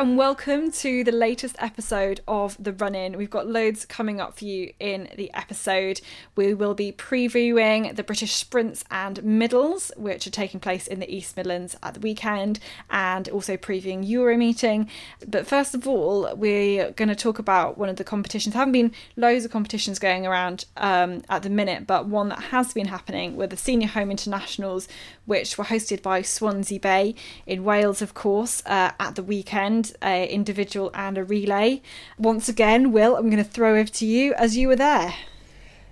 and welcome to the latest episode of The Run In. We've got loads coming up for you in the episode. We will be previewing the British Sprints and Middles, which are taking place in the East Midlands at the weekend, and also previewing Euromeeting. But first of all, we're going to talk about one of the competitions. There haven't been loads of competitions going around um, at the minute, but one that has been happening were the Senior Home Internationals, which were hosted by Swansea Bay in Wales, of course, uh, at the weekend, individual and a relay. Once again, Will, I'm going to throw over to you as you were there.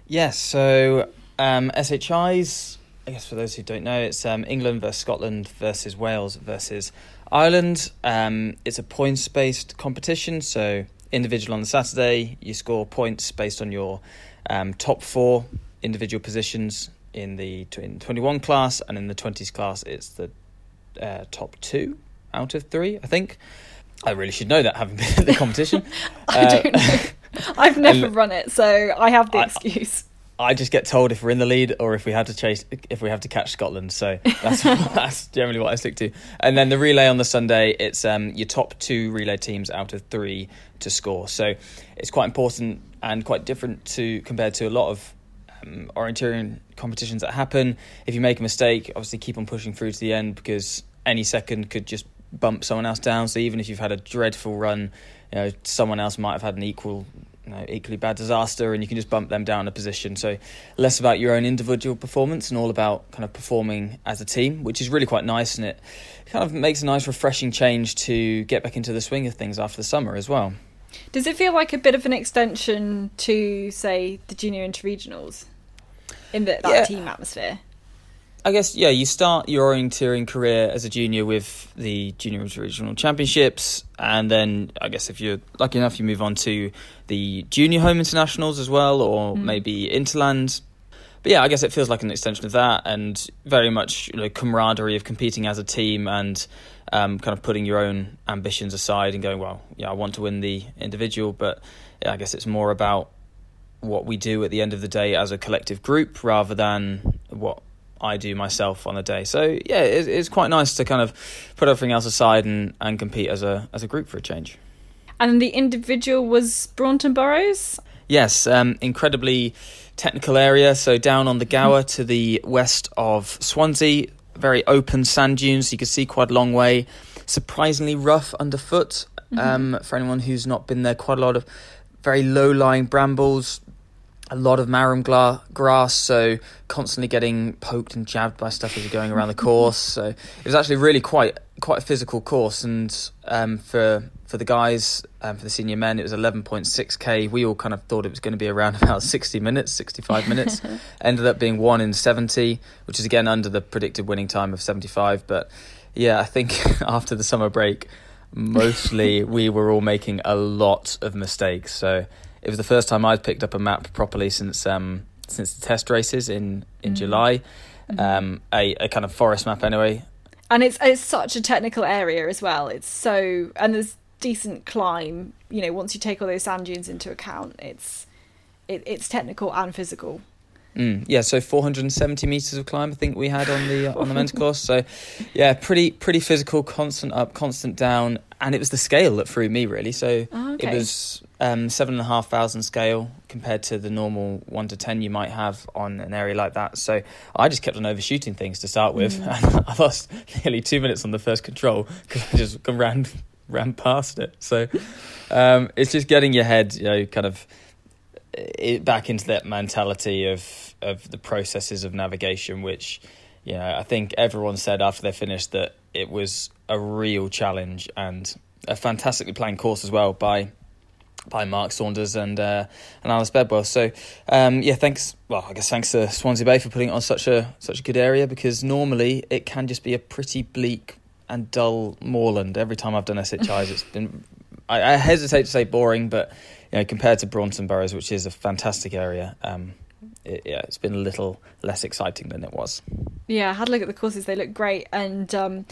Yes, so um, SHIs, I guess for those who don't know, it's um, England versus Scotland versus Wales versus Ireland. Um, it's a points based competition, so individual on the Saturday, you score points based on your um, top four individual positions in the in 21 class, and in the 20s class, it's the uh, top two out of three, I think. I really should know that, having been at the competition. I uh, don't know. I've never run it, so I have the I, excuse. I just get told if we're in the lead or if we have to chase, if we have to catch Scotland. So that's that's generally what I stick to. And then the relay on the Sunday, it's um, your top two relay teams out of three to score. So it's quite important and quite different to compared to a lot of um, orienteering competitions that happen. If you make a mistake, obviously keep on pushing through to the end because any second could just bump someone else down. So even if you've had a dreadful run, you know someone else might have had an equal, you know, equally bad disaster, and you can just bump them down a position. So less about your own individual performance and all about kind of performing as a team, which is really quite nice, and it kind of makes a nice, refreshing change to get back into the swing of things after the summer as well. Does it feel like a bit of an extension to, say, the junior interregionals in the, that yeah. team atmosphere? I guess yeah, you start your orienteering career as a junior with the junior regional championships, and then I guess if you're lucky enough, you move on to the junior home internationals as well, or mm. maybe interland. But yeah, I guess it feels like an extension of that, and very much you know, camaraderie of competing as a team, and um, kind of putting your own ambitions aside and going, well, yeah, I want to win the individual, but I guess it's more about what we do at the end of the day as a collective group rather than what I do myself on the day. So yeah, it's, it's quite nice to kind of put everything else aside and, and compete as a as a group for a change. And the individual was Braunton Burrows. Yes, um, incredibly technical area. So down on the Gower to the west of Swansea, very open sand dunes. You can see quite a long way. Surprisingly rough underfoot. Mm-hmm. Um, for anyone who's not been there, quite a lot of very low lying brambles, a lot of marram gla- grass, so constantly getting poked and jabbed by stuff as you're going around the course. So it was actually really quite quite a physical course, and um, for for the guys, um, for the senior men, it was 11.6k. We all kind of thought it was going to be around about 60 minutes, 65 minutes. Ended up being one in 70, which is again under the predicted winning time of 75. But yeah, I think after the summer break, mostly we were all making a lot of mistakes. So it was the first time I'd picked up a map properly since um, since the test races in in mm. July. Mm-hmm. Um, a, a kind of forest map anyway. And it's it's such a technical area as well. It's so and there's decent climb. You know, once you take all those sand dunes into account, it's it, it's technical and physical. Mm, yeah, so 470 meters of climb I think we had on the on the men's course. So, yeah, pretty pretty physical, constant up, constant down, and it was the scale that threw me really. So oh, okay. it was um, seven and a half thousand scale compared to the normal one to ten you might have on an area like that. So I just kept on overshooting things to start with, mm. and I lost nearly two minutes on the first control because I just ran ran past it. So um, it's just getting your head, you know, kind of it, back into that mentality of of the processes of navigation, which you know I think everyone said after they finished that it was a real challenge and a fantastically planned course as well by by Mark Saunders and uh, and Alice Bedwell. So um, yeah, thanks. Well, I guess thanks to Swansea Bay for putting it on such a such a good area because normally it can just be a pretty bleak and dull moorland. Every time I've done SHIs, it's been I, I hesitate to say boring, but you know, compared to Braunton Burrows, which is a fantastic area, um, it, yeah, it's been a little less exciting than it was. Yeah, I had a look at the courses; they look great, and um,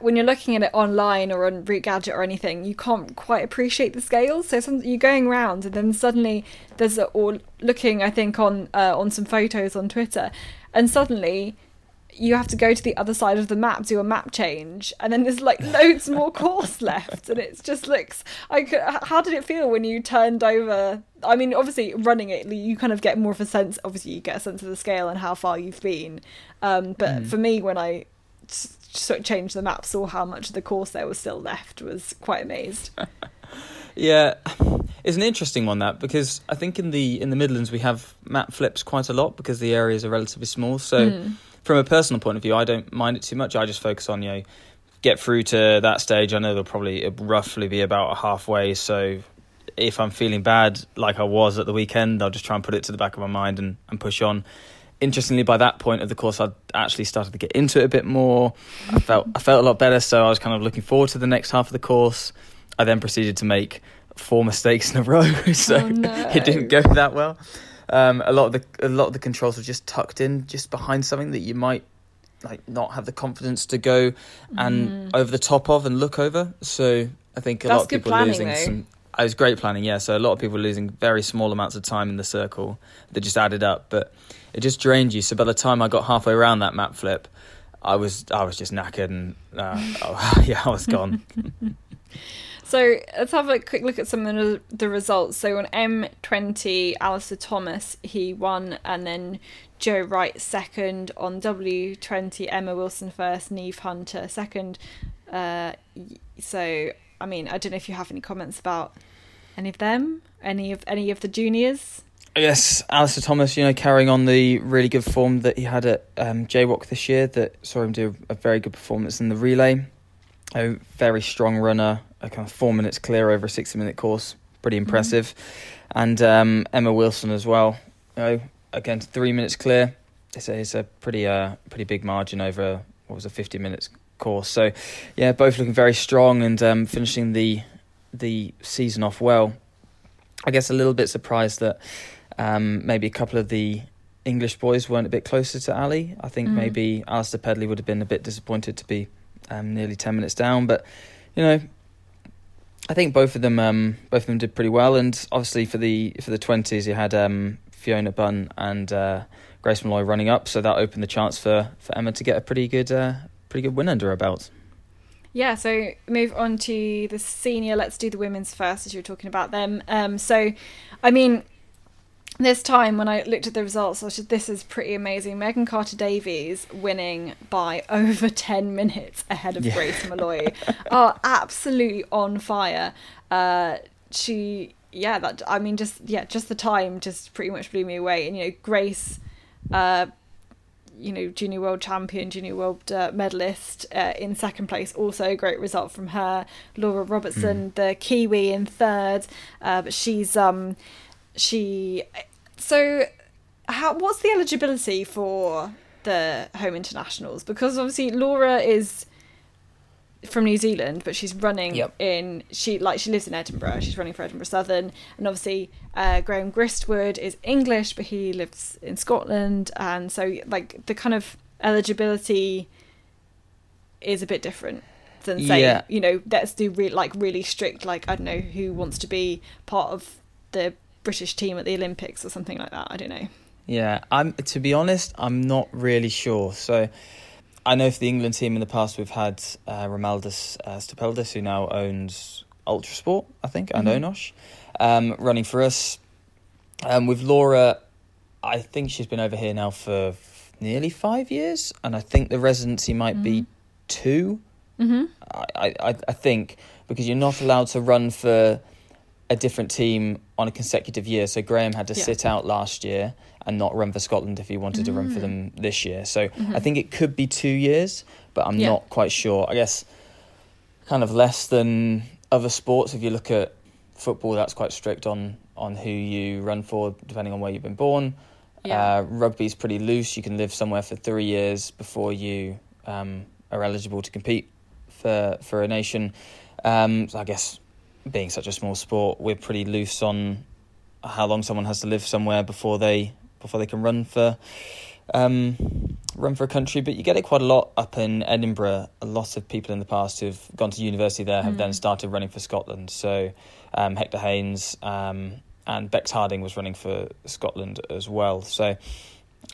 when you're looking at it online or on Route Gadget or anything, you can't quite appreciate the scale. So some, you're going around, and then suddenly there's a, or looking, I think on uh, on some photos on Twitter, and suddenly you have to go to the other side of the map, do a map change, and then there's like loads more course left, and it just looks. I could, how did it feel when you turned over? I mean, obviously running it, you kind of get more of a sense. Obviously, you get a sense of the scale and how far you've been. Um, but mm. for me, when I sort of changed the map, saw how much of the course there was still left, was quite amazed. yeah, it's an interesting one that because I think in the in the Midlands we have map flips quite a lot because the areas are relatively small. So. Mm from a personal point of view, I don't mind it too much. I just focus on you know get through to that stage. I know there'll probably roughly be about halfway. So if I'm feeling bad, like I was at the weekend, I'll just try and put it to the back of my mind and, and push on. Interestingly, by that point of the course, I'd actually started to get into it a bit more. I felt I felt a lot better, so I was kind of looking forward to the next half of the course. I then proceeded to make four mistakes in a row, so oh, no. it didn't go that well. Um, a lot of the a lot of the controls were just tucked in just behind something that you might like not have the confidence to go and mm. over the top of and look over. So I think a That's lot of people planning, are losing though. some. It was great planning, yeah. So a lot of people are losing very small amounts of time in the circle that just added up, but it just drained you. So by the time I got halfway around that map flip, I was I was just knackered and uh, oh, yeah, I was gone. So let's have a quick look at some of the results. So on M20, Alistair Thomas, he won, and then Joe Wright second. On W20, Emma Wilson first, Neve Hunter second. Uh, so, I mean, I don't know if you have any comments about any of them, any of any of the juniors. Yes, Alistair Thomas, you know, carrying on the really good form that he had at um, this year, that saw him do a very good performance in the relay. A very strong runner, a kind of four minutes clear over a 60 minute course. Pretty mm-hmm. impressive. Mm-hmm. And um, Emma Wilson as well. You know, again, three minutes clear. It's a, it's a pretty uh, pretty big margin over what was a 50 minutes course. So, yeah, both looking very strong and um, finishing the the season off well. I guess a little bit surprised that um, maybe a couple of the English boys weren't a bit closer to Ali. I think mm. maybe Alistair Pedley would have been a bit disappointed to be um, nearly 10 minutes down, but you know, I think both of them um, both of them did pretty well, and obviously for the for the twenties, you had um, Fiona Bunn and uh, Grace Molloy running up, so that opened the chance for, for Emma to get a pretty good uh, pretty good win under her belt. Yeah, so move on to the senior. Let's do the women's first, as you were talking about them. Um, so, I mean, this time when I looked at the results, I said, "This is pretty amazing." Megan Carter Davies winning by over ten minutes ahead of yeah. Grace Molloy are absolutely on fire. Uh, she, yeah, that I mean, just yeah, just the time just pretty much blew me away. And you know, Grace, uh, you know, junior world champion, junior world uh, medalist uh, in second place, also a great result from her. Laura Robertson, mm. the Kiwi in third, uh, but she's um she so how what's the eligibility for the home internationals because obviously Laura is from New Zealand, but she's running yep. in she like she lives in Edinburgh. She's running for Edinburgh Southern, and obviously uh, Graham Gristwood is English, but he lives in Scotland, and so like the kind of eligibility is a bit different than say yeah. you know let's do re- like really strict like I don't know who wants to be part of the British team at the Olympics or something like that. I don't know. Yeah, I'm to be honest, I'm not really sure. So I know for the England team in the past we've had uh, Romaldis uh, Stopeldis, who now owns Ultrasport, I think, and mm-hmm. Onosh, um, running for us. Um, with Laura, I think she's been over here now for nearly five years, and I think the residency might mm-hmm. be 2 mm-hmm. I, I, I think because you're not allowed to run for a different team on a consecutive year. So Graham had to yeah. sit out last year and not run for Scotland if he wanted mm. to run for them mm. this year. So mm-hmm. I think it could be two years, but I'm yeah. not quite sure. I guess kind of less than other sports. If you look at football, that's quite strict on on who you run for, depending on where you've been born. Yeah. Uh, rugby's pretty loose. You can live somewhere for three years before you um, are eligible to compete for for a nation. Um, so I guess being such a small sport, we're pretty loose on how long someone has to live somewhere before they before they can run for um, run for a country. But you get it quite a lot up in Edinburgh. A lot of people in the past who've gone to university there have mm. then started running for Scotland. So um, Hector Haynes um, and Bex Harding was running for Scotland as well. So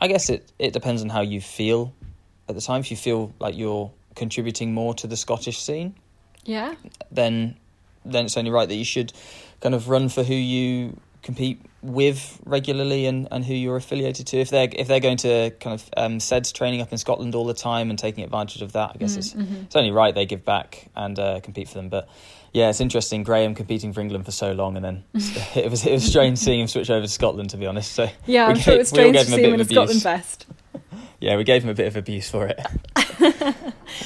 I guess it, it depends on how you feel at the time, if you feel like you're contributing more to the Scottish scene, yeah, then then it's only right that you should kind of run for who you compete with regularly and, and who you're affiliated to. If they're if they're going to kind of um, SEDS training up in Scotland all the time and taking advantage of that, I guess mm, it's mm-hmm. it's only right they give back and uh, compete for them. But yeah, it's interesting. Graham competing for England for so long, and then it was it was strange seeing him switch over to Scotland. To be honest, so yeah, I'm sure it was strange to see him in a Scotland vest. yeah, we gave him a bit of abuse for it.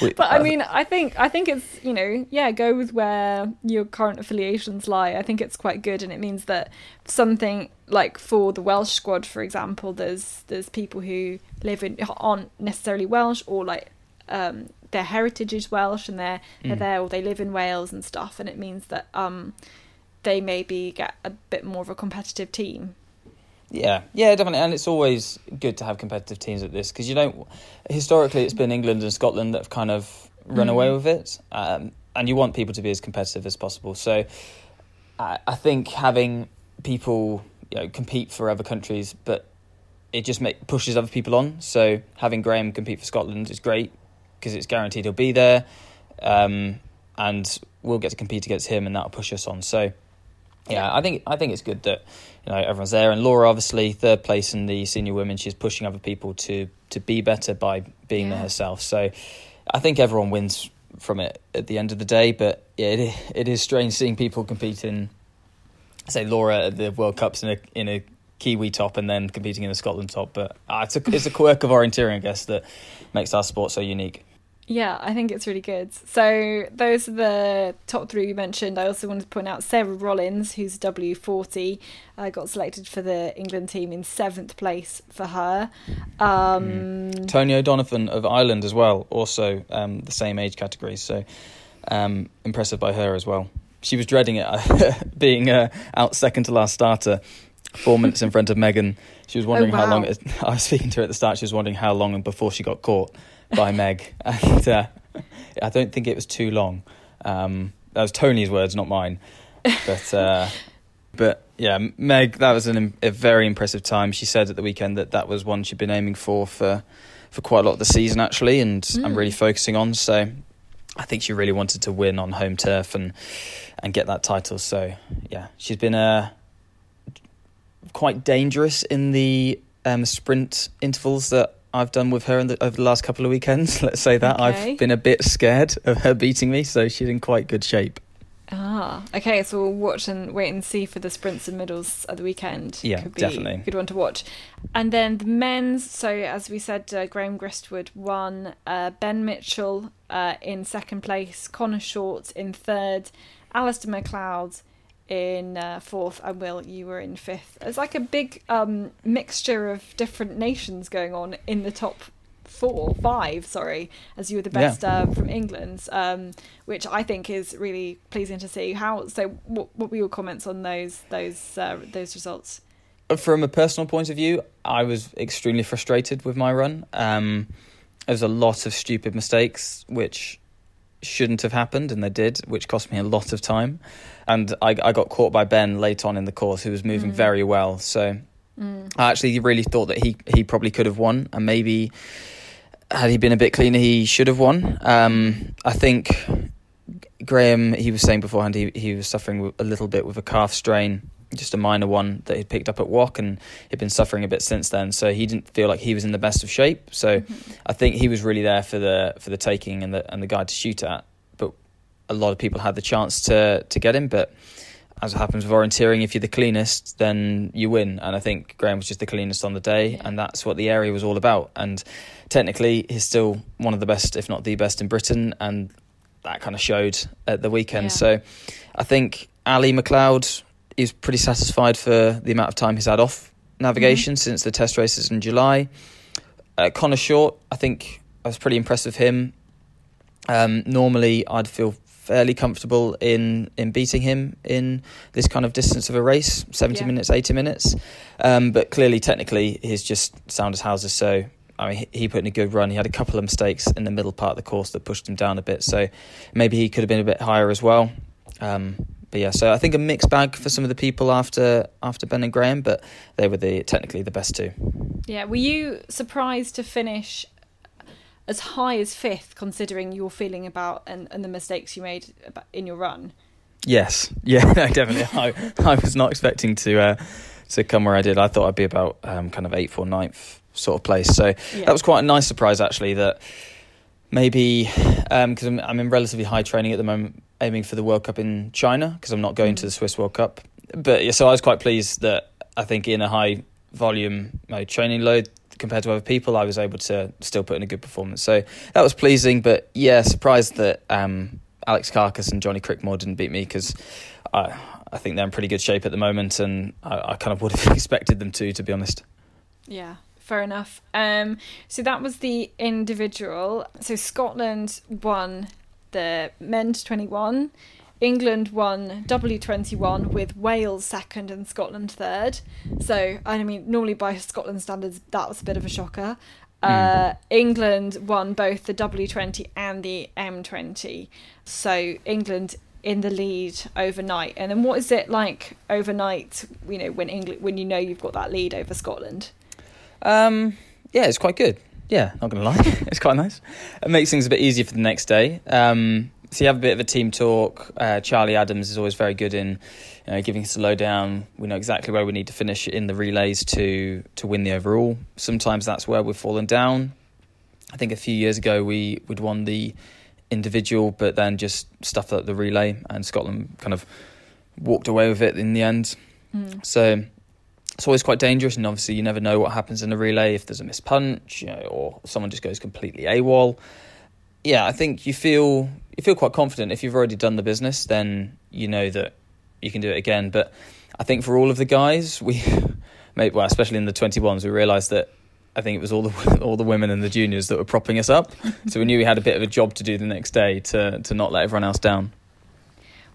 But I mean, I think I think it's you know yeah, go with where your current affiliations lie. I think it's quite good, and it means that something like for the Welsh squad, for example, there's there's people who live in aren't necessarily Welsh or like um, their heritage is Welsh and they're they're mm. there or they live in Wales and stuff, and it means that um, they maybe get a bit more of a competitive team. Yeah, yeah, definitely, and it's always good to have competitive teams at this because you don't. Historically, it's been England and Scotland that have kind of run mm. away with it, um, and you want people to be as competitive as possible. So, I, I think having people you know compete for other countries, but it just make, pushes other people on. So having Graham compete for Scotland is great because it's guaranteed he'll be there, um, and we'll get to compete against him, and that'll push us on. So yeah, I think I think it's good that you know everyone's there, and Laura obviously third place in the senior women. She's pushing other people to to be better by being yeah. there herself. So I think everyone wins from it at the end of the day. But yeah, it it is strange seeing people competing. Say Laura at the World Cups in a in a Kiwi top and then competing in the Scotland top. But uh, it's a it's a quirk of orienteering, I guess, that makes our sport so unique. Yeah, I think it's really good. So those are the top three we mentioned. I also wanted to point out Sarah Rollins, who's W40, uh, got selected for the England team in seventh place for her. Um, mm. Tony O'Donovan of Ireland as well, also um, the same age category. So um, impressive by her as well. She was dreading it, being uh, out second to last starter, four minutes in front of Megan. She was wondering oh, wow. how long. It, I was speaking to her at the start. She was wondering how long and before she got caught by Meg, and uh, I don't think it was too long. Um, that was Tony's words, not mine. But uh, but yeah, Meg, that was an, a very impressive time. She said at the weekend that that was one she'd been aiming for for for quite a lot of the season actually, and mm. I'm really focusing on. So I think she really wanted to win on home turf and and get that title. So yeah, she's been uh, quite dangerous in the um, sprint intervals that I've done with her the, over the last couple of weekends. Let's say that okay. I've been a bit scared of her beating me, so she's in quite good shape. Ah, okay. So we'll watch and wait and see for the sprints and middles at the weekend. Yeah, Could be definitely. Good one to watch. And then the men's. So as we said, uh, Graham Gristwood won. Uh, ben Mitchell uh, in second place. Connor Short in third. Alistair McLeod in uh, fourth, and Will, you were in fifth. It's like a big um, mixture of different nations going on in the top four, five, sorry, as you were the best yeah. uh, from England, um, which I think is really pleasing to see. How so? What, what were your comments on those those uh, those results? From a personal point of view, I was extremely frustrated with my run. Um, there was a lot of stupid mistakes, which shouldn't have happened, and they did, which cost me a lot of time. And I, I got caught by Ben late on in the course, who was moving mm. very well. So mm. I actually really thought that he he probably could have won, and maybe had he been a bit cleaner, he should have won. Um, I think Graham, he was saying beforehand, he he was suffering a little bit with a calf strain just a minor one that he'd picked up at WOC and he'd been suffering a bit since then. So he didn't feel like he was in the best of shape. So mm-hmm. I think he was really there for the for the taking and the and the guy to shoot at. But a lot of people had the chance to to get him. But as it happens with orienteering, if you're the cleanest, then you win. And I think Graham was just the cleanest on the day, yeah. and that's what the area was all about. And technically, he's still one of the best, if not the best, in Britain. And that kind of showed at the weekend. Yeah. So I think Ali McLeod he's pretty satisfied for the amount of time he's had off navigation mm-hmm. since the test races in July. Uh, Connor Short, I think I was pretty impressed with him. Um, normally, I'd feel fairly comfortable in in beating him in this kind of distance of a race, seventy yeah. minutes, eighty minutes. Um, but clearly, technically, he's just sound as houses. So I mean, he, he put in a good run. He had a couple of mistakes in the middle part of the course that pushed him down a bit. So maybe he could have been a bit higher as well. Um, but yeah, so I think a mixed bag for some of the people after after Ben and Graham, but they were the technically the best two. Yeah, were you surprised to finish as high as fifth, considering your feeling about and, and the mistakes you made in your run. Yes, yeah, no, definitely. I, I was not expecting to uh, to come where I did. I thought I'd be about um, kind of eighth or ninth sort of place. So yeah. that was quite a nice surprise actually. That maybe because um, I'm, I'm, in relatively high training at the moment, aiming for the World Cup in China because I'm not going mm. to the Swiss World Cup. But yeah, so I was quite pleased that I think in a high volume my training load compared to other people, I was able to still put in a good performance. So that was pleasing. But yeah, surprised that um, Alex Carcas and Johnny Crickmore didn't beat me because I I think they're in pretty good shape at the moment, and I, I kind of would have expected them to, to be honest. Yeah, fair enough. Um, so that was the individual. So Scotland won the men's 21. England won W21 with Wales second and Scotland third. So, I mean, normally by Scotland standards, that was a bit of a shocker. Uh, mm. England won both the W20 and the M20. So, England in the lead overnight. And then what is it like overnight, you know, when England when you know you've got that lead over Scotland? Um, yeah, it's quite good. Yeah, not gonna lie, it's quite nice. It makes things a bit easier for the next day. Um, so you have a bit of a team talk. Uh, Charlie Adams is always very good in you know, giving us a lowdown. We know exactly where we need to finish in the relays to to win the overall. Sometimes that's where we've fallen down. I think a few years ago we we'd won the individual, but then just stuffed up the relay, and Scotland kind of walked away with it in the end. Mm. So it's always quite dangerous, and obviously you never know what happens in a relay if there's a missed punch, you know, or someone just goes completely AWOL. Yeah, I think you feel you feel quite confident if you've already done the business, then you know that you can do it again. But I think for all of the guys, we, well, especially in the twenty ones, we realised that I think it was all the all the women and the juniors that were propping us up. so we knew we had a bit of a job to do the next day to to not let everyone else down.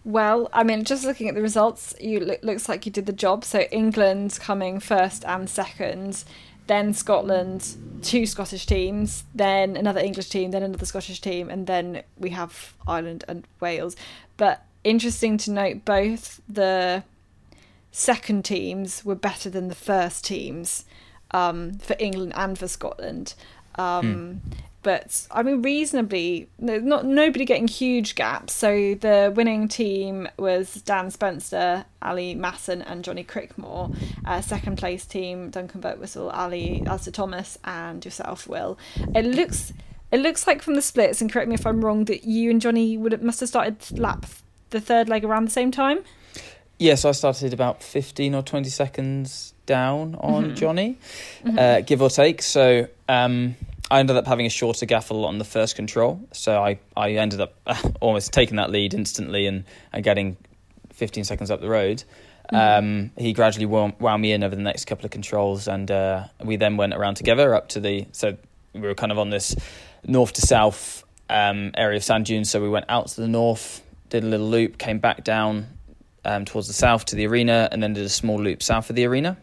Well, I mean, just looking at the results, you look, looks like you did the job. So England coming first and second, then Scotland, two Scottish teams, then another English team, then another Scottish team, and then we have Ireland and Wales. But interesting to note, both the second teams were better than the first teams um, for England and for Scotland. Um, mm but I mean reasonably not nobody getting huge gaps. So the winning team was Dan Spencer, Ali Masson, and Johnny Crickmore. Uh, second place team Duncan Birtwistle, Ali Alistair Thomas, and yourself, Will. It looks it looks like from the splits, and correct me if I'm wrong, that you and Johnny would have, must have started lap the third leg around the same time. Yes, I started about fifteen or twenty seconds down on mm-hmm. Johnny, mm-hmm. Uh, give or take. So. Um, I ended up having a shorter gaffle on the first control, so I, I ended up almost taking that lead instantly and, and getting 15 seconds up the road. Mm-hmm. Um, he gradually wound, wound, me in over the next couple of controls, and uh, we then went around together up to the. So we were kind of on this north to south um, area of sand dunes. So we went out to the north, did a little loop, came back down um, towards the south to the arena, and then did a small loop south of the arena.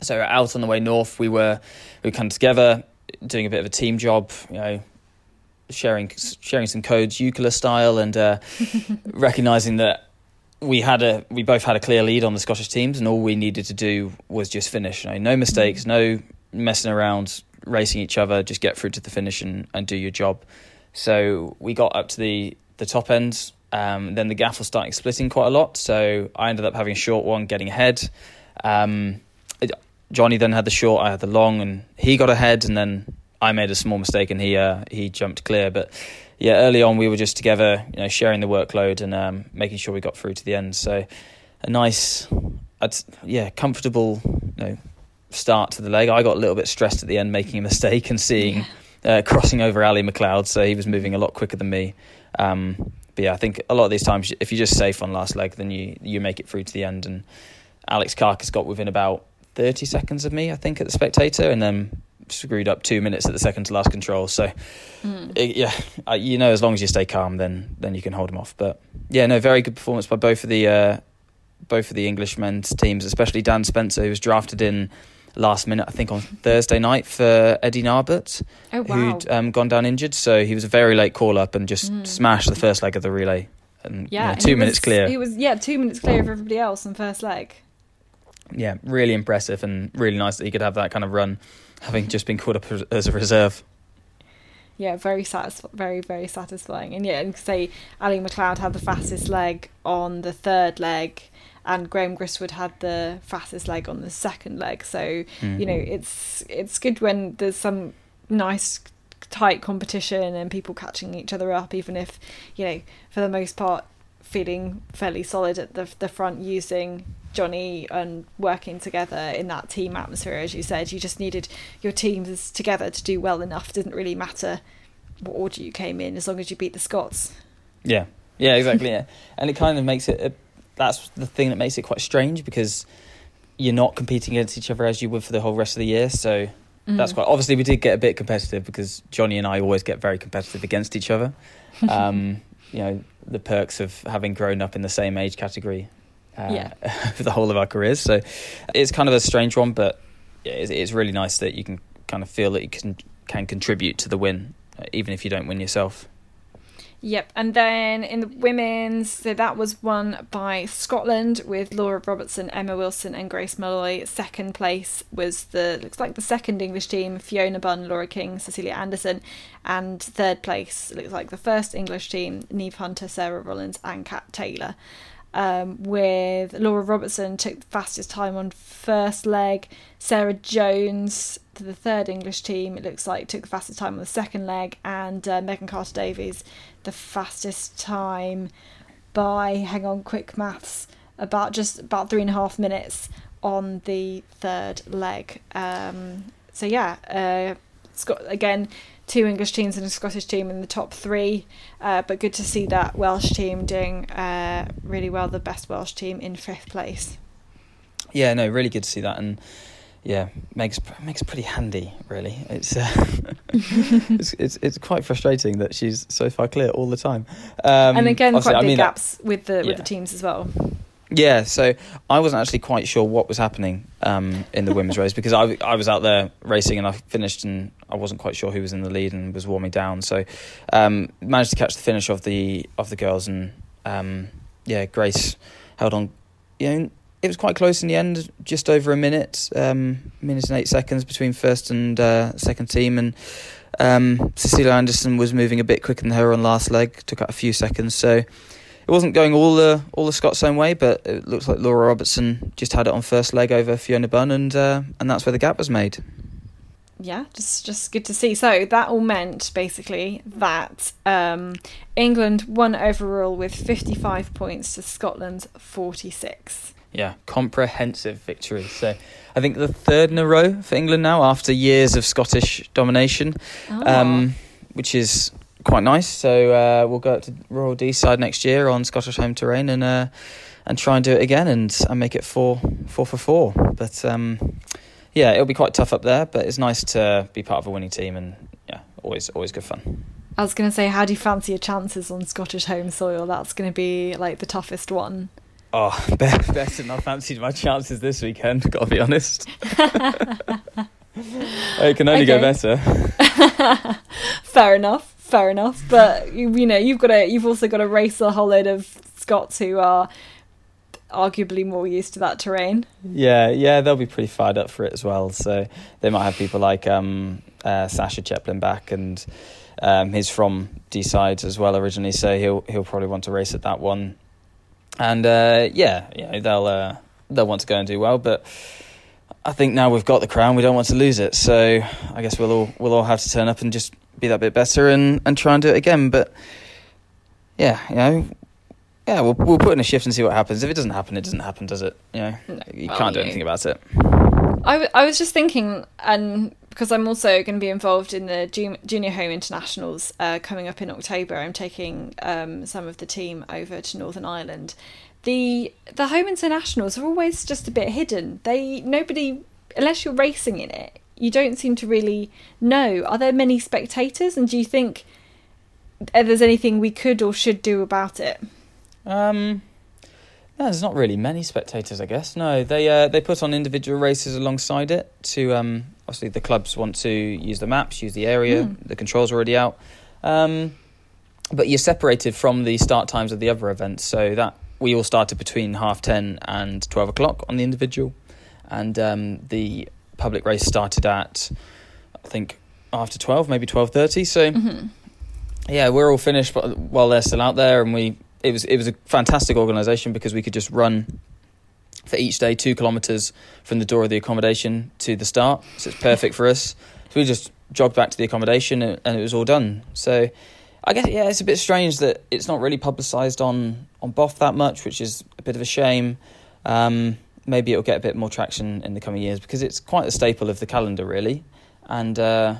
So out on the way north, we were we were kind of together doing a bit of a team job, you know, sharing sharing some codes Jukola style, and uh, recognizing that we had a we both had a clear lead on the Scottish teams, and all we needed to do was just finish. You know, no mistakes, no messing around, racing each other. Just get through to the finish and, and do your job. So we got up to the the top end. Um, then the gaff was starting splitting quite a lot, so I ended up having a short one, getting ahead. Um, Johnny then had the short, I had the long, and he got ahead, and then I made a small mistake and he uh, he jumped clear. But yeah, early on we were just together, you know, sharing the workload and um, making sure we got through to the end. So a nice, I'd, yeah, comfortable, you know, start to the leg. I got a little bit stressed at the end, making a mistake and seeing uh, crossing over Ali McLeod, so he was moving a lot quicker than me. Um, but yeah, I think a lot of these times, if you're just safe on last leg, then you you make it through to the end. And Alex Carcas got within about 30 seconds of me, I think, at the spectator, and then screwed up two minutes at the second to last control. So, mm. it, yeah, you know, as long as you stay calm, then then you can hold them off. But yeah, no, very good performance by both of the uh, both of the English men's teams, especially Dan Spencer, who was drafted in last minute, I think, on Thursday night for Eddie Narbut, oh, wow. who'd um, gone down injured. So he was a very late call up and just mm. smashed the first leg of the relay. And yeah, you know, two minutes was, clear. He was yeah, two minutes clear of everybody else in first leg yeah, really impressive and really nice that he could have that kind of run, having just been called up as a reserve. yeah, very satisfying, very very satisfying. And yeah, and say Ali McLeod had the fastest leg on the third leg, and Graham Gristwood had the fastest leg on the second leg. So mm. you know, it's it's good when there's some nice tight competition and people catching each other up, even if you know for the most part feeling fairly solid at the the front using Johnny and working together in that team atmosphere, as you said, you just needed your teams together to do well enough. It didn't really matter what order you came in as long as you beat the Scots. Yeah, yeah, exactly. yeah, and it kind of makes it. A, that's the thing that makes it quite strange because you're not competing against each other as you would for the whole rest of the year. So mm. that's quite. Obviously, we did get a bit competitive because Johnny and I always get very competitive against each other. Um, you know, the perks of having grown up in the same age category uh, yeah. for the whole of our careers. So it's kind of a strange one, but it's, it's, really nice that you can kind of feel that you can can contribute to the win, even if you don't win yourself. Yep, and then in the women's, so that was won by Scotland with Laura Robertson, Emma Wilson, and Grace Molloy. Second place was the looks like the second English team: Fiona Bunn, Laura King, Cecilia Anderson, and third place looks like the first English team: Neve Hunter, Sarah Rollins, and Kat Taylor um, with Laura Robertson took the fastest time on first leg. Sarah Jones the third English team, it looks like took the fastest time on the second leg, and uh, Megan Carter Davies the fastest time by hang on quick maths about just about three and a half minutes on the third leg. Um, so yeah, uh, Scott again two English teams and a Scottish team in the top three. Uh, but good to see that Welsh team doing uh, really well, the best Welsh team in fifth place. Yeah, no, really good to see that, and yeah, makes makes pretty handy. Really, it's, uh, it's, it's it's quite frustrating that she's so far clear all the time. Um, and again, quite big I mean, gaps with the with the teams as well. Yeah, so I wasn't actually quite sure what was happening um, in the women's race because I, I was out there racing and I finished and I wasn't quite sure who was in the lead and was warming down. So um, managed to catch the finish of the of the girls and um, yeah, Grace held on. You know, it was quite close in the end, just over a minute, um, and eight seconds between first and uh, second team, and um, Cecilia Anderson was moving a bit quicker than her on last leg, took out a few seconds. So it wasn't going all the all the Scots' own way, but it looks like Laura Robertson just had it on first leg over Fiona Bunn, and uh, and that's where the gap was made. Yeah, just just good to see. So that all meant basically that um, England won overall with fifty five points to Scotland's forty six. Yeah, comprehensive victory. So I think the third in a row for England now after years of Scottish domination, oh. um, which is quite nice. So uh, we'll go up to Royal Deeside next year on Scottish home terrain and uh, and try and do it again and, and make it four four for four. But um, yeah, it'll be quite tough up there. But it's nice to be part of a winning team and yeah, always always good fun. I was going to say, how do you fancy your chances on Scottish home soil? That's going to be like the toughest one. Oh, better, than I fancied my chances this weekend. Got to be honest. it can only go better. Fair enough fair enough. But you, you know, you've got to you've also got to race a whole load of Scots who are arguably more used to that terrain. Yeah, yeah, they'll be pretty fired up for it as well. So they might have people like um, uh, Sasha Chepelin back, and um, he's from Deeside as well originally, so he'll he'll probably want to race at that one. And uh, yeah, you know, they'll uh, they'll want to go and do well, but. I think now we've got the crown, we don't want to lose it. So I guess we'll all we'll all have to turn up and just be that bit better and, and try and do it again. But yeah, you know, yeah, we'll we'll put in a shift and see what happens. If it doesn't happen, it doesn't happen, does it? You know, no. you well, can't do anything about it. I, w- I was just thinking, and because I'm also going to be involved in the junior home internationals uh, coming up in October, I'm taking um, some of the team over to Northern Ireland. The the home internationals are always just a bit hidden. They nobody unless you're racing in it, you don't seem to really know. Are there many spectators, and do you think there's anything we could or should do about it? Um, no, there's not really many spectators, I guess. No, they uh, they put on individual races alongside it. To um, obviously the clubs want to use the maps, use the area. Mm. The controls are already out, um, but you're separated from the start times of the other events. So that we all started between half ten and twelve o'clock on the individual, and um, the public race started at, I think, after twelve, maybe twelve thirty. So mm-hmm. yeah, we're all finished, but while they're still out there, and we it was it was a fantastic organisation because we could just run for each day two kilometres from the door of the accommodation to the start. So it's perfect for us. So we just jogged back to the accommodation and, and it was all done. So I guess yeah, it's a bit strange that it's not really publicised on on BOF that much, which is a bit of a shame. Um, maybe it'll get a bit more traction in the coming years because it's quite a staple of the calendar, really. And uh,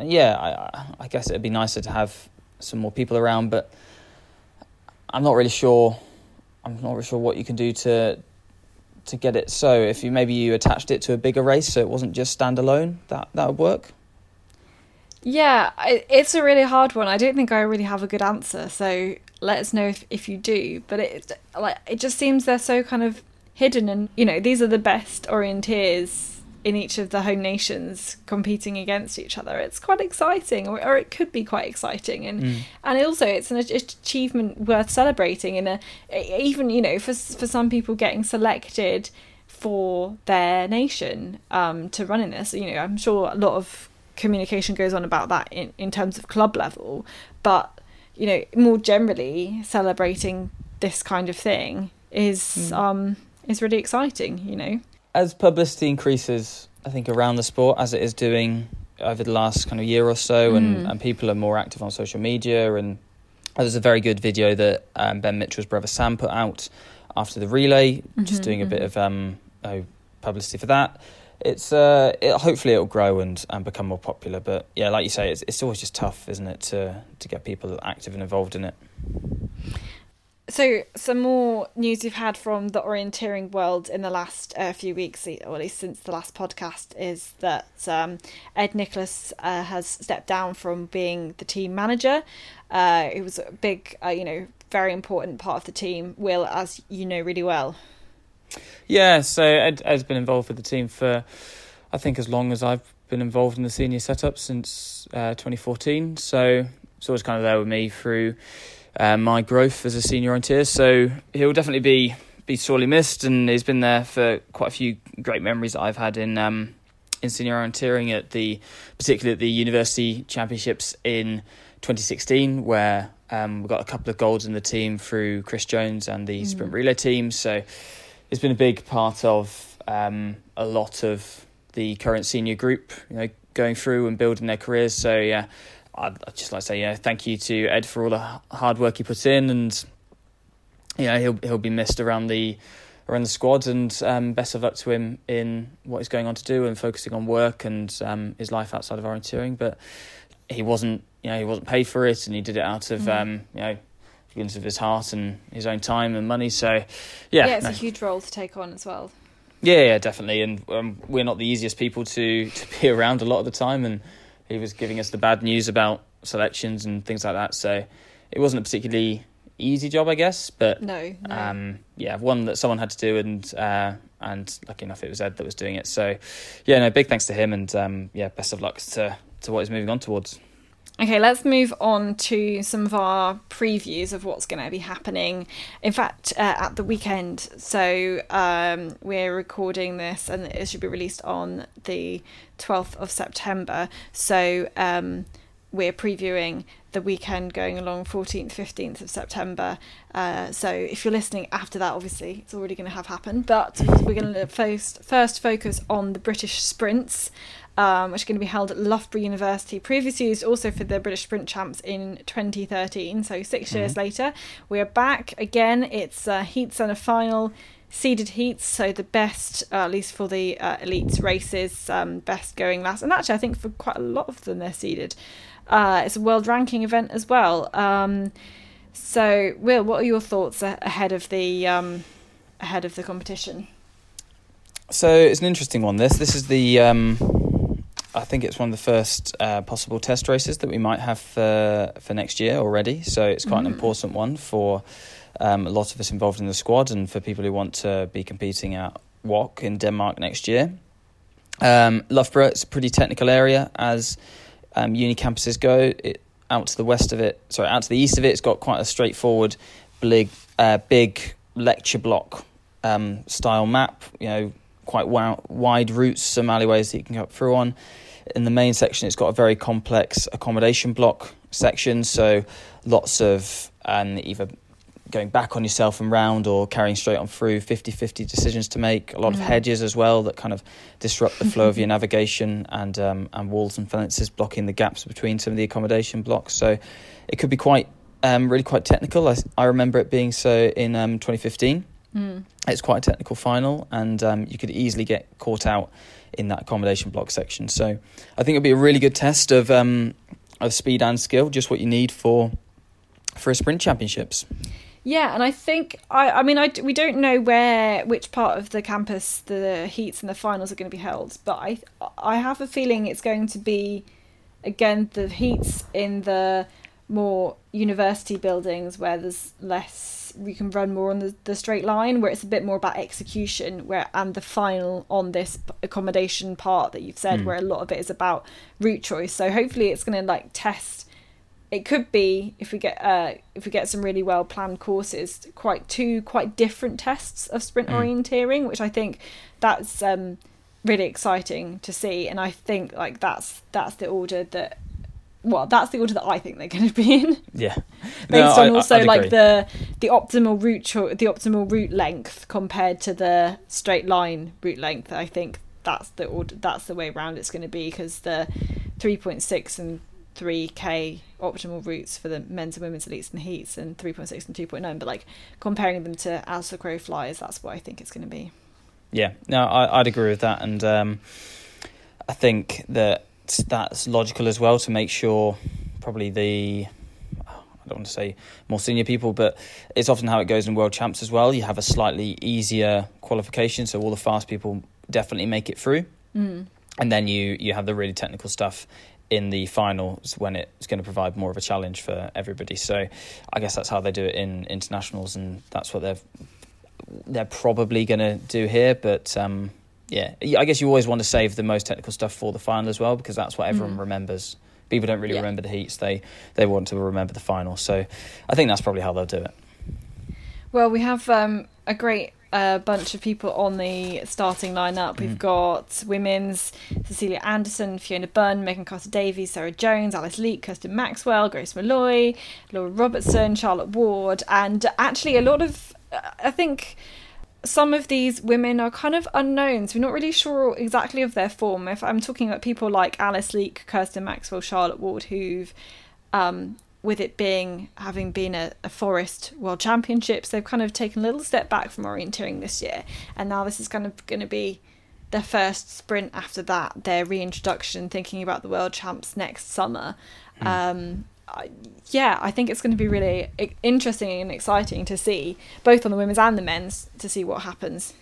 yeah, I, I guess it'd be nicer to have some more people around, but I'm not really sure. I'm not really sure what you can do to to get it so. If you maybe you attached it to a bigger race, so it wasn't just standalone, that that would work. Yeah, it's a really hard one. I don't think I really have a good answer. So let us know if, if you do. But it like it just seems they're so kind of hidden, and you know these are the best orienteers in each of the home nations competing against each other. It's quite exciting, or, or it could be quite exciting, and mm. and also it's an achievement worth celebrating. In a even you know for for some people getting selected for their nation um, to run in this, you know, I'm sure a lot of communication goes on about that in, in terms of club level, but you know, more generally celebrating this kind of thing is mm. um is really exciting, you know. As publicity increases, I think around the sport as it is doing over the last kind of year or so, mm. and, and people are more active on social media. And there's a very good video that um, Ben Mitchell's brother Sam put out after the relay, mm-hmm, just doing a mm-hmm. bit of um, oh, publicity for that it's uh, it, hopefully it'll grow and, and become more popular. But yeah, like you say, it's it's always just tough, isn't it, to to get people active and involved in it. So, some more news we've had from the orienteering world in the last uh, few weeks, or at least since the last podcast, is that um, Ed Nicholas uh, has stepped down from being the team manager. Uh, it was a big, uh, you know, very important part of the team. Will, as you know really well. Yeah, so Ed, Ed's been involved with the team for, I think, as long as I've been involved in the senior setup since uh, 2014. So it's always kind of there with me through uh, my growth as a senior orienteer. So he'll definitely be be sorely missed, and he's been there for quite a few great memories that I've had in um, in senior orienteering at the particularly at the university championships in 2016, where um, we got a couple of golds in the team through Chris Jones and the mm. sprint relay team. So it's been a big part of um, a lot of the current senior group, you know, going through and building their careers. So yeah, I'd, I'd just like to say yeah, thank you to Ed for all the hard work he puts in, and yeah, he'll he'll be missed around the around the squad, and um, best of luck to him in what he's going on to do and focusing on work and um, his life outside of orienteering. But he wasn't, you know, he wasn't paid for it, and he did it out of, mm. um, you know goodness of his heart and his own time and money. So, yeah, yeah, it's no. a huge role to take on as well. Yeah, yeah, definitely. And um, we're not the easiest people to to be around a lot of the time. And he was giving us the bad news about selections and things like that. So it wasn't a particularly easy job, I guess. But no, no. Um, yeah, one that someone had to do, and uh, and lucky enough, it was Ed that was doing it. So yeah, no, big thanks to him, and um, yeah, best of luck to to what he's moving on towards. Okay, let's move on to some of our previews of what's going to be happening. In fact, uh, at the weekend. So um, we're recording this, and it should be released on the twelfth of September. So um, we're previewing the weekend going along 14th 15th of september uh, so if you're listening after that obviously it's already going to have happened but we're going to first first focus on the british sprints um, which are going to be held at Loughborough University. Previously used also for the British Sprint Champs in 2013, so 6 mm-hmm. years later. We are back again. It's uh, heats and a final seeded heats, so the best, uh, at least for the uh, elites races, um, best going last. And actually, I think for quite a lot of them, they're seeded. Uh, it's a world ranking event as well. Um, so, Will, what are your thoughts ahead of the um, ahead of the competition? So it's an interesting one. This this is the um, I think it's one of the first uh, possible test races that we might have for for next year already. So it's quite mm. an important one for um, a lot of us involved in the squad and for people who want to be competing at WOC in Denmark next year. Um, Loughborough, it's a pretty technical area as um, uni campuses go. It, out to the west of it, sorry, out to the east of it, it's got quite a straightforward, big, uh, big lecture block um, style map. You know, quite wide routes, some alleyways that you can go through on. in the main section, it's got a very complex accommodation block section, so lots of um, either going back on yourself and round or carrying straight on through 50-50 decisions to make a lot of mm. hedges as well that kind of disrupt the flow of your navigation and um, and walls and fences blocking the gaps between some of the accommodation blocks so it could be quite um, really quite technical I, I remember it being so in um, 2015 mm. it's quite a technical final and um, you could easily get caught out in that accommodation block section so I think it'll be a really good test of um, of speed and skill just what you need for for a sprint championships yeah, and I think I I mean I we don't know where which part of the campus the heats and the finals are going to be held, but I I have a feeling it's going to be again the heats in the more university buildings where there's less you can run more on the, the straight line where it's a bit more about execution where and the final on this accommodation part that you've said mm. where a lot of it is about route choice so hopefully it's going to like test it could be if we get uh, if we get some really well planned courses, quite two quite different tests of sprint mm. orienteering, which I think that's um, really exciting to see. And I think like that's that's the order that well that's the order that I think they're going to be in. Yeah, based no, on I, also I'd like agree. the the optimal route the optimal route length compared to the straight line route length. I think that's the order that's the way around it's going to be because the three point six and 3k optimal routes for the men's and women's elites and heats and 3.6 and 2.9 but like comparing them to as the crow flies that's what i think it's going to be yeah no I, would agree with that and um, i think that that's logical as well to make sure probably the I don't want to say more senior people, but it's often how it goes in world champs as well. You have a slightly easier qualification, so all the fast people definitely make it through. Mm. And then you you have the really technical stuff in the finals when it's going to provide more of a challenge for everybody. So I guess that's how they do it in internationals, and that's what they're they're probably going to do here. But um, yeah, I guess you always want to save the most technical stuff for the final as well because that's what everyone mm. remembers. People don't really yeah. remember the heats; they they want to remember the final. So I think that's probably how they'll do it. Well, we have um, a great a bunch of people on the starting lineup. We've mm. got women's Cecilia Anderson, Fiona Bunn, Megan Carter Davies, Sarah Jones, Alice Leake, Kirsten Maxwell, Grace Molloy, Laura Robertson, Charlotte Ward, and actually a lot of, uh, I think some of these women are kind of unknowns. We're not really sure exactly of their form. If I'm talking about people like Alice Leake, Kirsten Maxwell, Charlotte Ward, who've um, with it being having been a, a, forest world championships they've kind of taken a little step back from orienteering this year and now this is kind of going to be their first sprint after that their reintroduction thinking about the world champs next summer mm. um, yeah i think it's going to be really interesting and exciting to see both on the women's and the men's to see what happens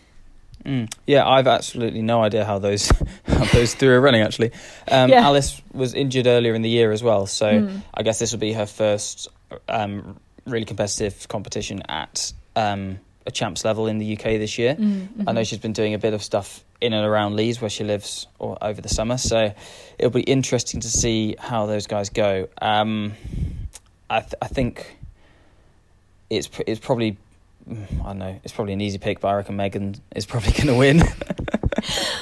Mm. Yeah, I've absolutely no idea how those how those three are running. Actually, um, yeah. Alice was injured earlier in the year as well, so mm. I guess this will be her first um, really competitive competition at um, a champs level in the UK this year. Mm, mm-hmm. I know she's been doing a bit of stuff in and around Leeds where she lives or over the summer, so it'll be interesting to see how those guys go. Um, I th- I think it's it's probably I don't know. It's probably an easy pick, but I reckon Megan is probably going to win.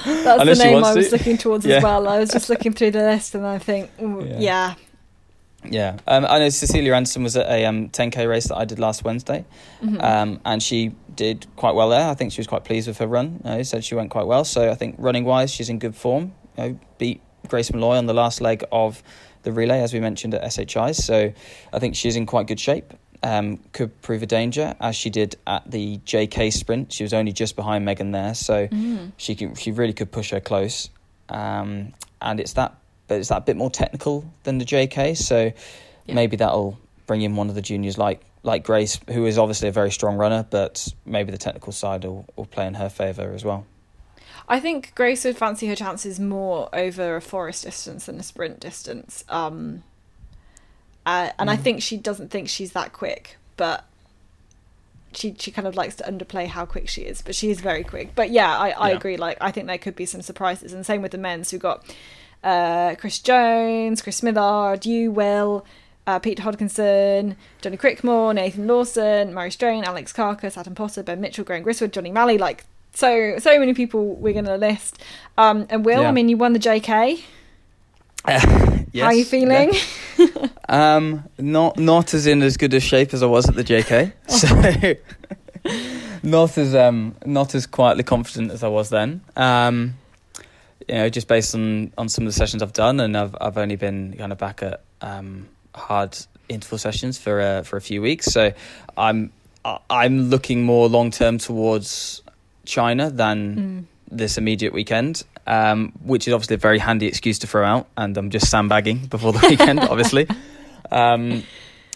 That's the name I was to. looking towards yeah. as well. I was just looking through the list and I think, yeah. Yeah. yeah. Um, I know Cecilia Anderson was at a um, 10k race that I did last Wednesday, mm-hmm. um, and she did quite well there. I think she was quite pleased with her run. Said she went quite well. So I think running wise, she's in good form. You know, beat Grace Molloy on the last leg of the relay, as we mentioned at SHI. So I think she's in quite good shape um, could prove a danger, as she did at the JK sprint. She was only just behind Megan there, so mm. she can, she really could push her close. Um, and it's that, but it's that bit more technical than the JK, so yeah. maybe that'll bring in one of the juniors like like Grace, who is obviously a very strong runner, but maybe the technical side will, will play in her favour as well. I think Grace would fancy her chances more over a forest distance than a sprint distance. Um, uh, and mm. I think she doesn't think she's that quick, but she she kind of likes to underplay how quick she is. But she is very quick. But yeah, I, I yeah. agree. Like I think there could be some surprises, and same with the men's. Who got uh, Chris Jones, Chris Smithard, you Will. Uh, Peter Hodkinson, Johnny Crickmore, Nathan Lawson, Murray Strain, Alex Carcas, Adam Potter, Ben Mitchell, Graham Gristwood, Johnny Malley, like so so many people we're going to list. Um, and Will, yeah. I mean, you won the JK. Uh, yes, How are you feeling? Yeah. um, not not as in as good a shape as I was at the JK. So not as um not as quietly confident as I was then. Um, you know, just based on on some of the sessions I've done, and I've I've only been kind of back at um hard interval sessions for uh, for a few weeks. So I'm I'm looking more long term towards China than mm. this immediate weekend, um, which is obviously a very handy excuse to throw out. And I'm just sandbagging before the weekend, obviously. Um,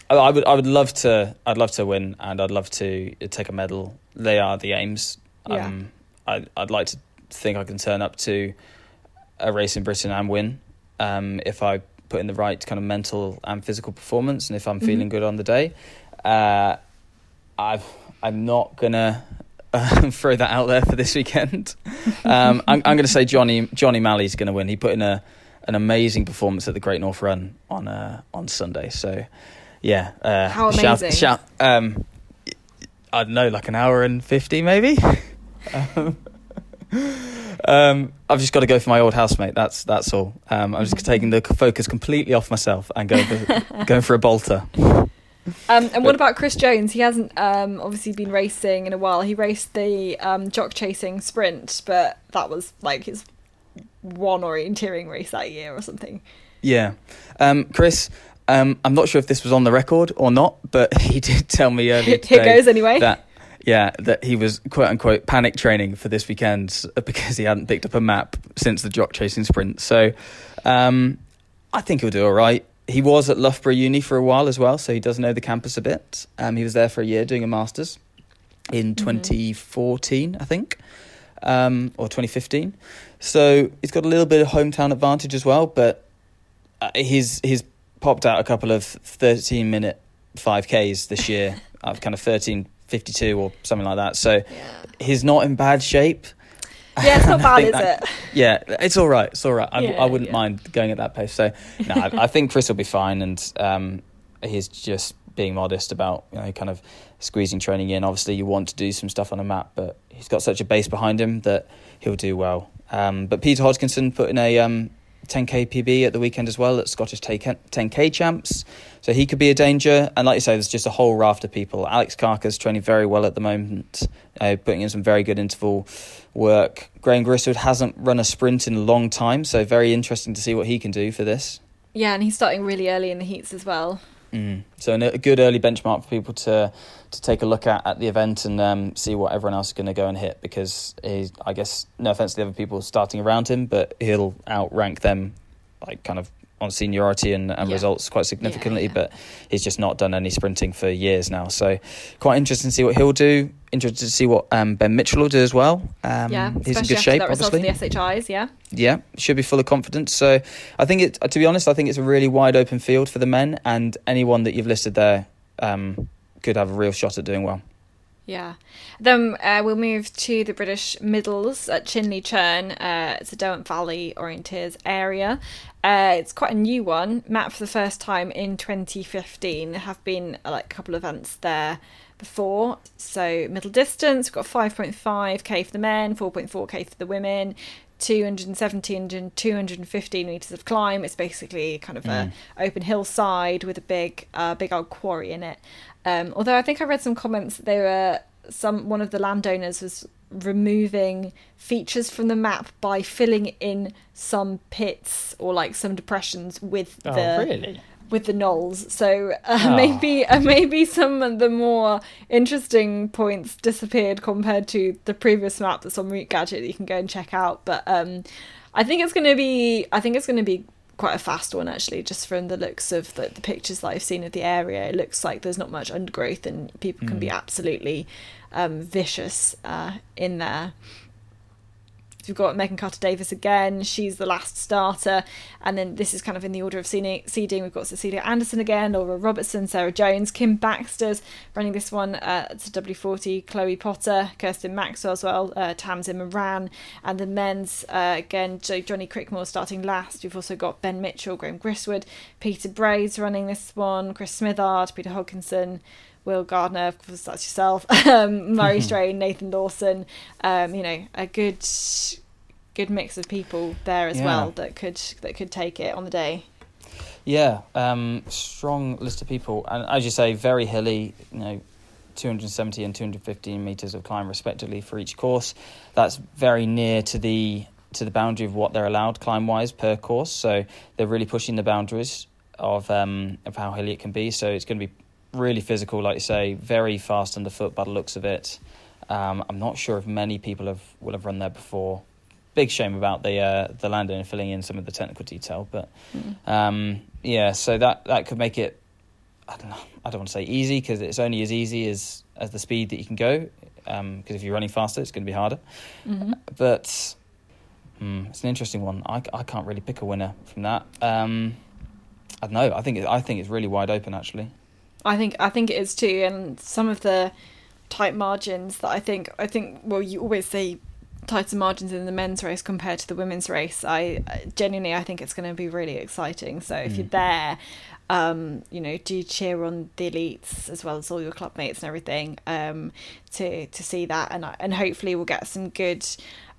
I would I would love to I'd love to win and I'd love to take a medal. They are the aims. Yeah. Um, I I'd like to think I can turn up to a race in Britain and win. Um, if I put in the right kind of mental and physical performance, and if I'm mm-hmm. feeling good on the day, uh, i I'm not gonna uh, throw that out there for this weekend. Um, I'm, I'm going to say Johnny Johnny Malley's going to win. He put in a an amazing performance at the Great North Run on uh, on Sunday. So yeah, uh, how amazing! Shout, shout, um, I don't know, like an hour and fifty maybe. um, I've just got to go for my old housemate. That's that's all. Um, I'm just taking the focus completely off myself and going for, going for a bolter. Um, and what about Chris Jones? He hasn't um, obviously been racing in a while. He raced the um, jock chasing sprint, but that was like his one orienteering race that year or something. Yeah, um, Chris. Um, I'm not sure if this was on the record or not, but he did tell me earlier today. Here goes anyway. That yeah, that he was quote unquote panic training for this weekend because he hadn't picked up a map since the jock chasing sprint. So um, I think he'll do all right. He was at Loughborough Uni for a while as well, so he does know the campus a bit. Um, he was there for a year doing a master's in mm-hmm. 2014, I think, um, or 2015. So he's got a little bit of hometown advantage as well, but uh, he's he's popped out a couple of 13 minute 5Ks this year, of kind of 13.52 or something like that. So yeah. he's not in bad shape. Yeah, it's not bad, is that, it? Yeah, it's all right. It's all right. I, yeah, I wouldn't yeah. mind going at that pace. So, no, I, I, think Chris will be fine, and um, he's just being modest about you know kind of squeezing training in. Obviously, you want to do some stuff on a map, but he's got such a base behind him that he'll do well. Um, but Peter Hodkinson put in a um, 10k PB at the weekend as well at Scottish 10k champs. So he could be a danger. And like you say, there's just a whole raft of people. Alex Carker's training very well at the moment, uh, putting in some very good interval work. Graham Gristwood hasn't run a sprint in a long time, so very interesting to see what he can do for this. Yeah, and he's starting really early in the heats as well. Mm. So a good early benchmark for people to to take a look at at the event and um, see what everyone else is going to go and hit because I guess no offense to the other people starting around him, but he'll outrank them like kind of on seniority and, and yeah. results quite significantly, yeah, yeah. but he's just not done any sprinting for years now. So quite interesting to see what he'll do. Interested to see what um, Ben Mitchell will do as well. Um, yeah, he's in good shape, obviously. the SHIs, yeah. Yeah, should be full of confidence. So I think it. To be honest, I think it's a really wide open field for the men, and anyone that you've listed there um, could have a real shot at doing well. Yeah. Then uh, we'll move to the British Middles at Chinley Churn. Uh, it's a Derwent Valley Orienteers area. Uh, it's quite a new one, mapped for the first time in 2015. There have been uh, like a couple of events there before. So middle distance, we've got 5.5k for the men, 4.4k for the women. 217 and 215 meters of climb. It's basically kind of mm. a open hillside with a big, uh, big old quarry in it. Um, although I think I read some comments that they were some one of the landowners was removing features from the map by filling in some pits or like some depressions with oh, the really? with the knolls. So uh, oh. maybe uh, maybe some of the more interesting points disappeared compared to the previous map that's on Route Gadget that you can go and check out. But um, I think it's going to be I think it's going to be quite a fast one actually just from the looks of the, the pictures that i've seen of the area it looks like there's not much undergrowth and people can mm. be absolutely um, vicious uh, in there We've got Megan Carter Davies again. She's the last starter. And then this is kind of in the order of seeding. We've got Cecilia Anderson again, Laura Robertson, Sarah Jones, Kim Baxter's running this one. Uh, a W40, Chloe Potter, Kirsten Maxwell as well, uh, Tamsin Moran. And the men's, uh, again, Johnny Crickmore starting last. We've also got Ben Mitchell, Graham Gristwood, Peter Braids running this one, Chris Smithard, Peter Hodkinson. Will Gardner, of course, that's yourself, um, Murray Strain, Nathan Dawson. Um, you know, a good good mix of people there as yeah. well that could that could take it on the day. Yeah, um, strong list of people, and as you say, very hilly. You know, 270 and 215 meters of climb respectively for each course. That's very near to the to the boundary of what they're allowed climb wise per course. So they're really pushing the boundaries of um, of how hilly it can be. So it's going to be really physical, like you say, very fast underfoot by the looks of it. Um, I'm not sure if many people have will have run there before. Big shame about the uh, the landing and filling in some of the technical detail, but mm. um, yeah, so that that could make it. I don't know. I don't want to say easy because it's only as easy as as the speed that you can go. Because um, if you're running faster, it's going to be harder. Mm-hmm. But mm, it's an interesting one. I, I can't really pick a winner from that. Um, I don't know. I think it, I think it's really wide open actually. I think I think it is too, and some of the tight margins that I think I think well you always say tighter margins in the men's race compared to the women's race. I genuinely I think it's going to be really exciting. So if mm. you're there, um, you know, do cheer on the elites as well as all your club mates and everything um, to to see that, and and hopefully we'll get some good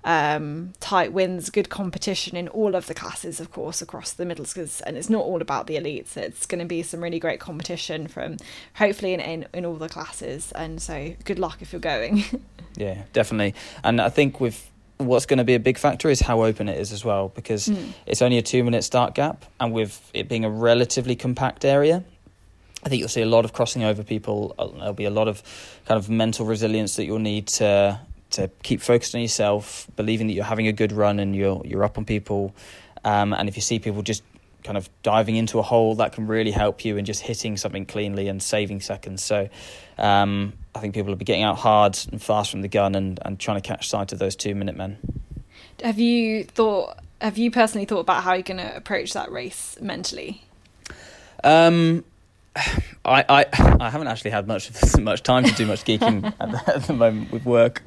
um, tight wins, good competition in all of the classes, of course, across the middles. Cause, and it's not all about the elites. It's going to be some really great competition from hopefully in, in, in all the classes. And so good luck if you're going. yeah, definitely. And I think with what's going to be a big factor is how open it is as well, because mm. it's only a two minute start gap. And with it being a relatively compact area, I think you'll see a lot of crossing over people. Uh, there'll be a lot of kind of mental resilience that you'll need to to keep focused on yourself, believing that you're having a good run and you're you're up on people. Um, and if you see people just kind of diving into a hole, that can really help you in just hitting something cleanly and saving seconds. So um, I think people will be getting out hard and fast from the gun and, and trying to catch sight of those two minute men. Have you thought? Have you personally thought about how you're going to approach that race mentally? Um, I, I I haven't actually had much much time to do much geeking at, the, at the moment with work,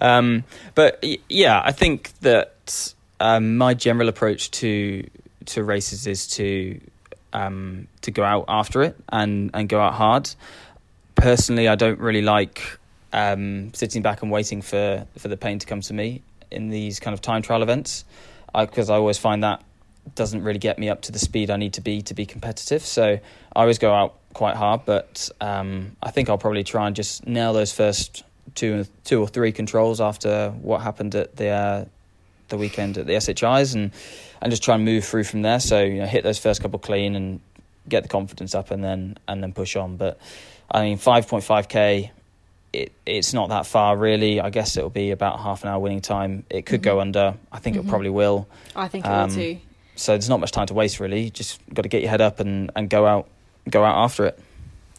um, but yeah, I think that um, my general approach to to races is to um, to go out after it and and go out hard. Personally, I don't really like um, sitting back and waiting for for the pain to come to me in these kind of time trial events because I, I always find that doesn't really get me up to the speed I need to be to be competitive. So I always go out quite hard, but um, I think I'll probably try and just nail those first two, two or three controls after what happened at the uh, the weekend at the SHIs, and and just try and move through from there. So you know, hit those first couple clean and get the confidence up, and then and then push on. But I mean, five point five k. It, it's not that far really. I guess it'll be about half an hour winning time. It could mm-hmm. go under. I think mm-hmm. it probably will. I think it um, will too so there's not much time to waste really. You just got to get your head up and, and go out go out after it.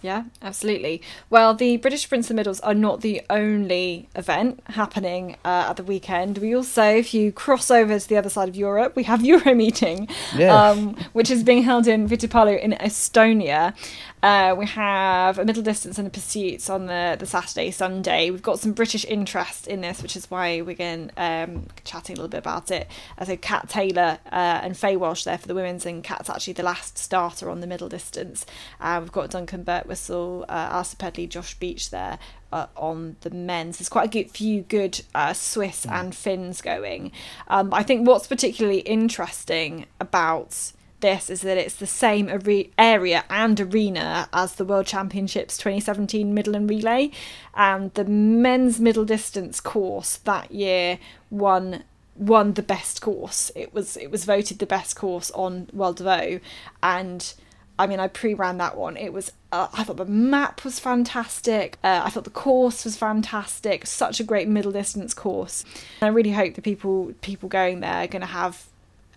Yeah, absolutely. Well, the British Sprints and Middles are not the only event happening uh, at the weekend. We also, if you cross over to the other side of Europe, we have Euromeeting, yeah. um, which is being held in Vitipalu in Estonia. Uh, we have a middle distance and a pursuits on the, the Saturday, Sunday. We've got some British interest in this, which is why we're going um, chatting a little bit about it. I so Kat Taylor uh, and Faye Walsh there for the women's, and Kat's actually the last starter on the middle distance. Uh, we've got Duncan Birtwistle, uh, Alistair Pedley, Josh Beach there uh, on the men's. There's quite a good, few good uh, Swiss mm. and Finns going. Um, I think what's particularly interesting about this is that it's the same are- area and arena as the World Championships 2017 middle and relay, and the men's middle distance course that year won won the best course. It was it was voted the best course on World of O, and I mean I pre-ran that one. It was uh, I thought the map was fantastic. Uh, I thought the course was fantastic. Such a great middle distance course. And I really hope the people people going there are going to have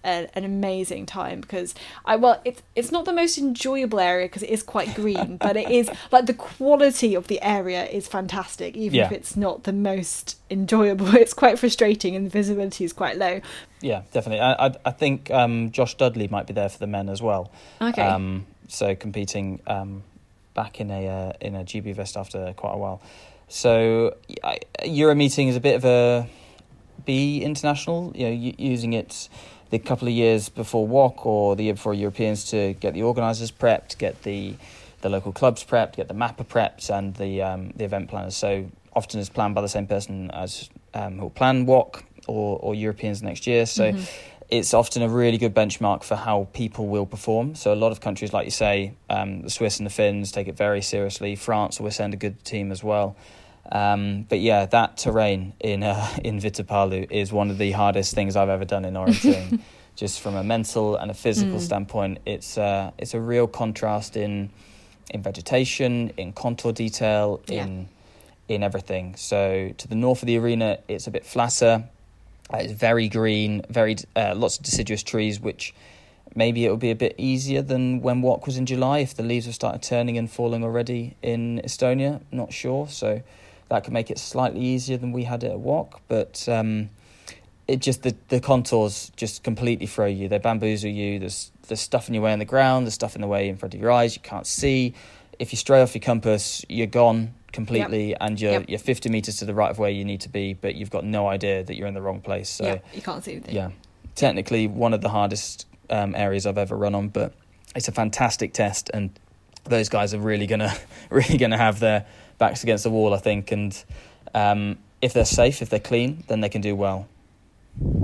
a, an amazing time because I well it's it's not the most enjoyable area because it is quite green, but it is like the quality of the area is fantastic, even yeah. if it's not the most enjoyable. It's quite frustrating and the visibility is quite low. Yeah, definitely. I I, I think um, Josh Dudley might be there for the men as well. Okay. Um, so competing um, back in a uh, in a GB vest after quite a while. So Euromeeting is a bit of a B international. You know, using it the couple of years before WOC or the year before Europeans to get the organisers prepped, get the the local clubs prepped, get the mapper prepped, and the um, the event planners. So often it's planned by the same person as um, who'll plan WOC. or, or Europeans next year. So mm-hmm. it's often a really good benchmark for how people will perform. So a lot of countries, like you say, um, the Swiss and the Finns take it very seriously. France will send a good team as well. Um, but yeah, that terrain in uh, in Vitipalu is one of the hardest things I've ever done in orienteering. Just from a mental and a physical mm. standpoint, it's uh, it's a real contrast in in vegetation, in contour detail, yeah. in in everything. So to the north of the arena, it's a bit flatter. Uh, it's very green, very uh, lots of deciduous trees, which maybe it will be a bit easier than when WOC was in July if the leaves have started turning and falling already in Estonia. Not sure, so that could make it slightly easier than we had it at WOC, but. Um, it just the, the contours just completely throw you. They bamboozle you. There's there's stuff in your way on the ground. There's stuff in the way in front of your eyes. You can't see. If you stray off your compass, you're gone completely yep. and you're yep. you're 50 meters to the right of where you need to be but you've got no idea that you're in the wrong place so yeah, you can't see anything yeah technically one of the hardest um, areas I've ever run on but it's a fantastic test and those guys are really gonna really gonna have their backs against the wall I think and um, if they're safe if they're clean then they can do well.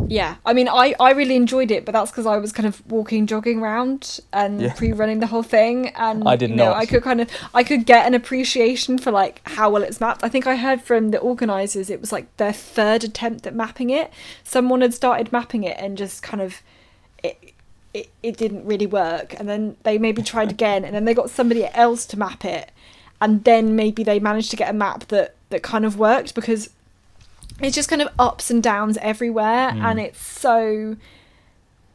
Yeah i mean i i really enjoyed it but that's because i was kind of walking jogging around and yeah. pre-running the whole thing and i did you know, i could kind of i could get an appreciation for like how well it's mapped. I think i heard from the organizers it was like their third attempt at mapping it. Someone had started mapping it and just kind of it it, it didn't really work and then they maybe tried again and then they got somebody else to map it and then maybe they managed to get a map that that kind of worked because it's just kind of ups and downs everywhere mm. and it's so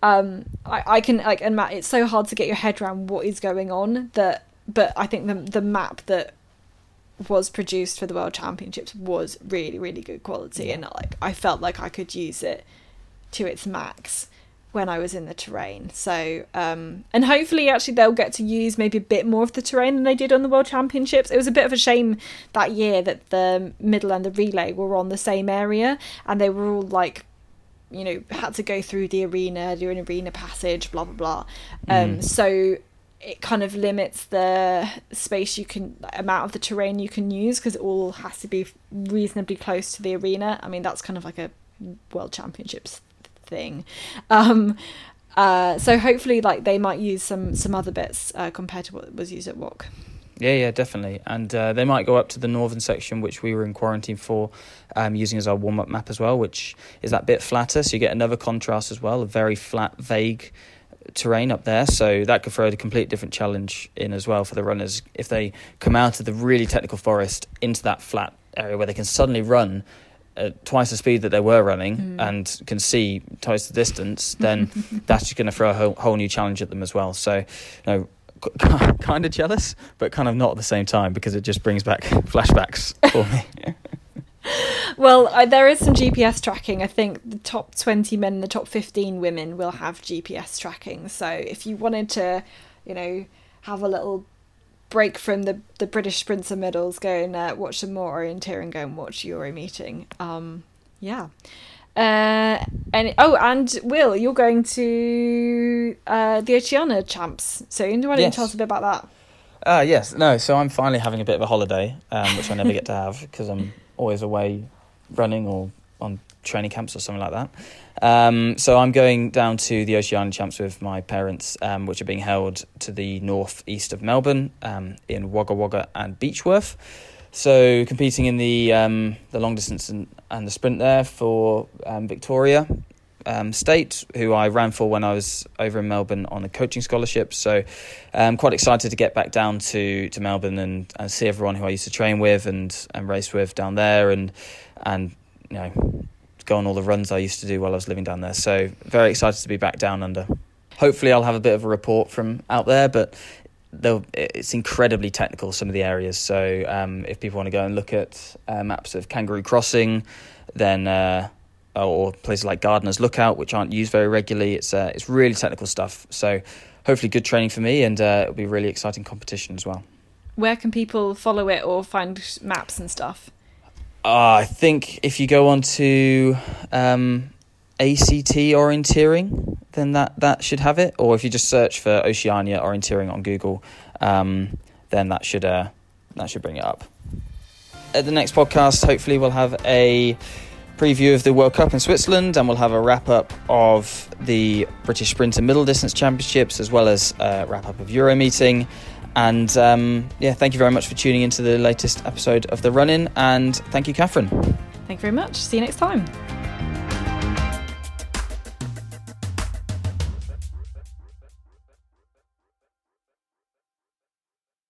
um I, I can like and Matt it's so hard to get your head around what is going on that but I think the the map that was produced for the world championships was really really good quality yeah. and like I felt like I could use it to its max when I was in the terrain. So, um, and hopefully, actually, they'll get to use maybe a bit more of the terrain than they did on the World Championships. It was a bit of a shame that year that the middle and the relay were on the same area and they were all like, you know, had to go through the arena, do an arena passage, blah, blah, blah. Um, mm. So, it kind of limits the space you can amount of the terrain you can use because it all has to be reasonably close to the arena. I mean that's kind of like a world championships thing. Um, uh, so hopefully, like they might use some some other bits uh, compared to what was used at WOC. Yeah, yeah, definitely. And uh, they might go up to the northern section, which we were in quarantine for, um, using as our warm up map as well, which is that bit flatter. So you get another contrast as well, a very flat, vague terrain up there. So that could throw a complete different challenge in as well for the runners if they come out of the really technical forest into that flat area where they can suddenly run at twice the speed that they were running mm. and can see twice the distance, then that's just going to throw a whole, whole, new challenge at them as well. So, you know, kind of jealous, but kind of not at the same time because it just brings back flashbacks for me. well, I, there is some GPS tracking. I think the top 20 men and the top 15 women will have GPS tracking. So if you wanted to, you know, have a little break from the the British sprinter medals, go and uh, watch some more orienteering, go and watch Euromeeting. Um, yeah. Uh, and oh, and Will, you're going to uh, the Oceania champs soon. Do you want yes. to tell us a bit about that? Uh, yes, no. So I'm finally having a bit of a holiday, um, which I never get to have because I'm always away running or on training camps or something like that. Um, so I'm going down to the Oceania Champs with my parents, um, which are being held to the north east of Melbourne um, in Wagga Wagga and Beechworth. So competing in the um, the long distance and, and the sprint there for um, Victoria um, State, who I ran for when I was over in Melbourne on a coaching scholarship. So I'm quite excited to get back down to, to Melbourne and, and see everyone who I used to train with and, and race with down there and and you know go on all the runs I used to do while I was living down there. So very excited to be back down under. Hopefully, I'll have a bit of a report from out there, but it's incredibly technical some of the areas. So um, if people want to go and look at uh, maps of Kangaroo Crossing, then uh, or places like Gardener's Lookout, which aren't used very regularly, it's uh, it's really technical stuff. So hopefully, good training for me, and uh, it'll be a really exciting competition as well. Where can people follow it or find maps and stuff? Uh, I think if you go on to um, ACT orienteering, then that, that should have it. Or if you just search for Oceania orienteering on Google, um, then that should uh, that should bring it up. At the next podcast, hopefully we'll have a preview of the World Cup in Switzerland, and we'll have a wrap up of the British Sprint and Middle Distance Championships, as well as a wrap up of Euromeeting. And um, yeah, thank you very much for tuning into the latest episode of The Run In, and thank you, Katherine. Thank you very much. See you next time.